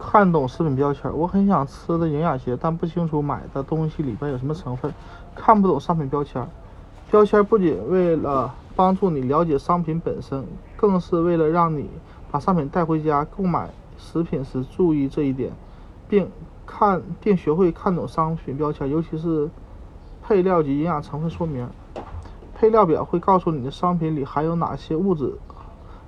看懂食品标签，我很想吃的营养些，但不清楚买的东西里边有什么成分，看不懂商品标签。标签不仅为了帮助你了解商品本身，更是为了让你把商品带回家购买食品时注意这一点，并看并学会看懂商品标签，尤其是配料及营养成分说明。配料表会告诉你的商品里含有哪些物质，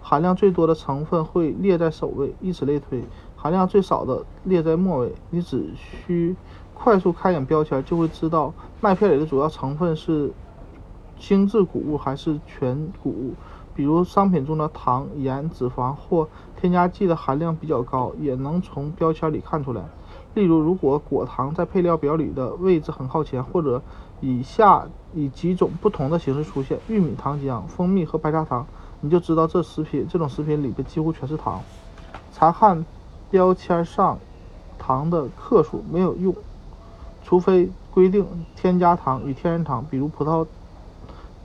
含量最多的成分会列在首位，以此类推。含量最少的列在末尾，你只需快速看一眼标签，就会知道麦片里的主要成分是精制谷物还是全谷物。比如商品中的糖、盐、脂肪或添加剂的含量比较高，也能从标签里看出来。例如，如果果糖在配料表里的位置很靠前，或者以下以几种不同的形式出现：玉米糖浆、蜂蜜和白砂糖，你就知道这食品这种食品里边几乎全是糖。查看。标签上糖的克数没有用，除非规定添加糖与天然糖，比如葡萄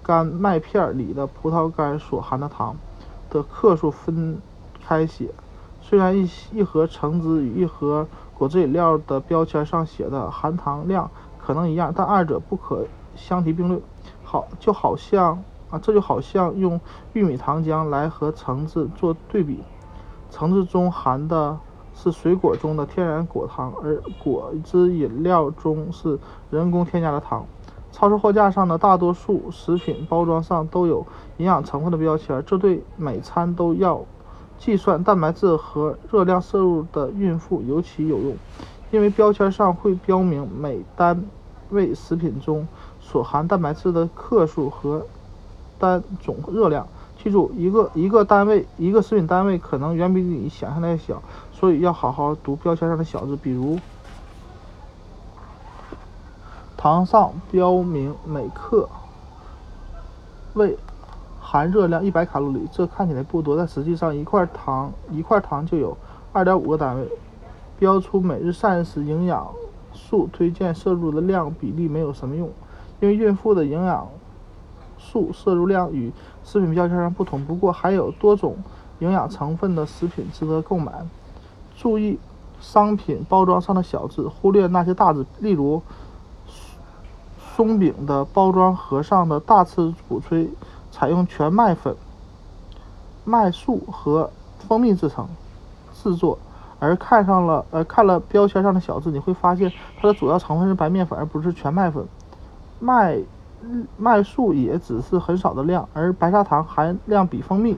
干麦片里的葡萄干所含的糖的克数分开写。虽然一一盒橙汁与一盒果汁饮料的标签上写的含糖量可能一样，但二者不可相提并论。好，就好像啊，这就好像用玉米糖浆来和橙子做对比，橙子中含的。是水果中的天然果糖，而果汁饮料中是人工添加的糖。超市货架上的大多数食品包装上都有营养成分的标签，这对每餐都要计算蛋白质和热量摄入的孕妇尤其有用，因为标签上会标明每单位食品中所含蛋白质的克数和单总热量。记住，一个一个单位，一个食品单位可能远比你想象的要小，所以要好好读标签上的小字。比如，糖上标明每克为含热量一百卡路里，这看起来不多，但实际上一块糖一块糖就有二点五个单位。标出每日膳食营养素推荐摄入的量比例没有什么用，因为孕妇的营养。素摄入量与食品标签上不同，不过还有多种营养成分的食品值得购买。注意商品包装上的小字，忽略那些大字。例如，松饼的包装盒上的大字鼓吹采用全麦粉、麦素和蜂蜜制成制作，而看上了呃看了标签上的小字，你会发现它的主要成分是白面粉，而不是全麦粉。麦。麦素也只是很少的量，而白砂糖含量比蜂蜜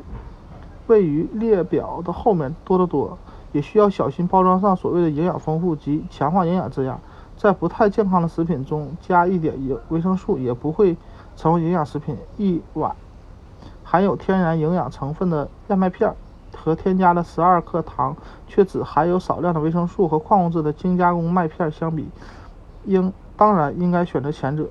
位于列表的后面多得多。也需要小心包装上所谓的营养丰富及强化营养字样，在不太健康的食品中加一点营维生素也不会成为营养食品。一碗含有天然营养成分的燕麦片和添加了十二克糖却只含有少量的维生素和矿物质的精加工麦片相比，应当然应该选择前者。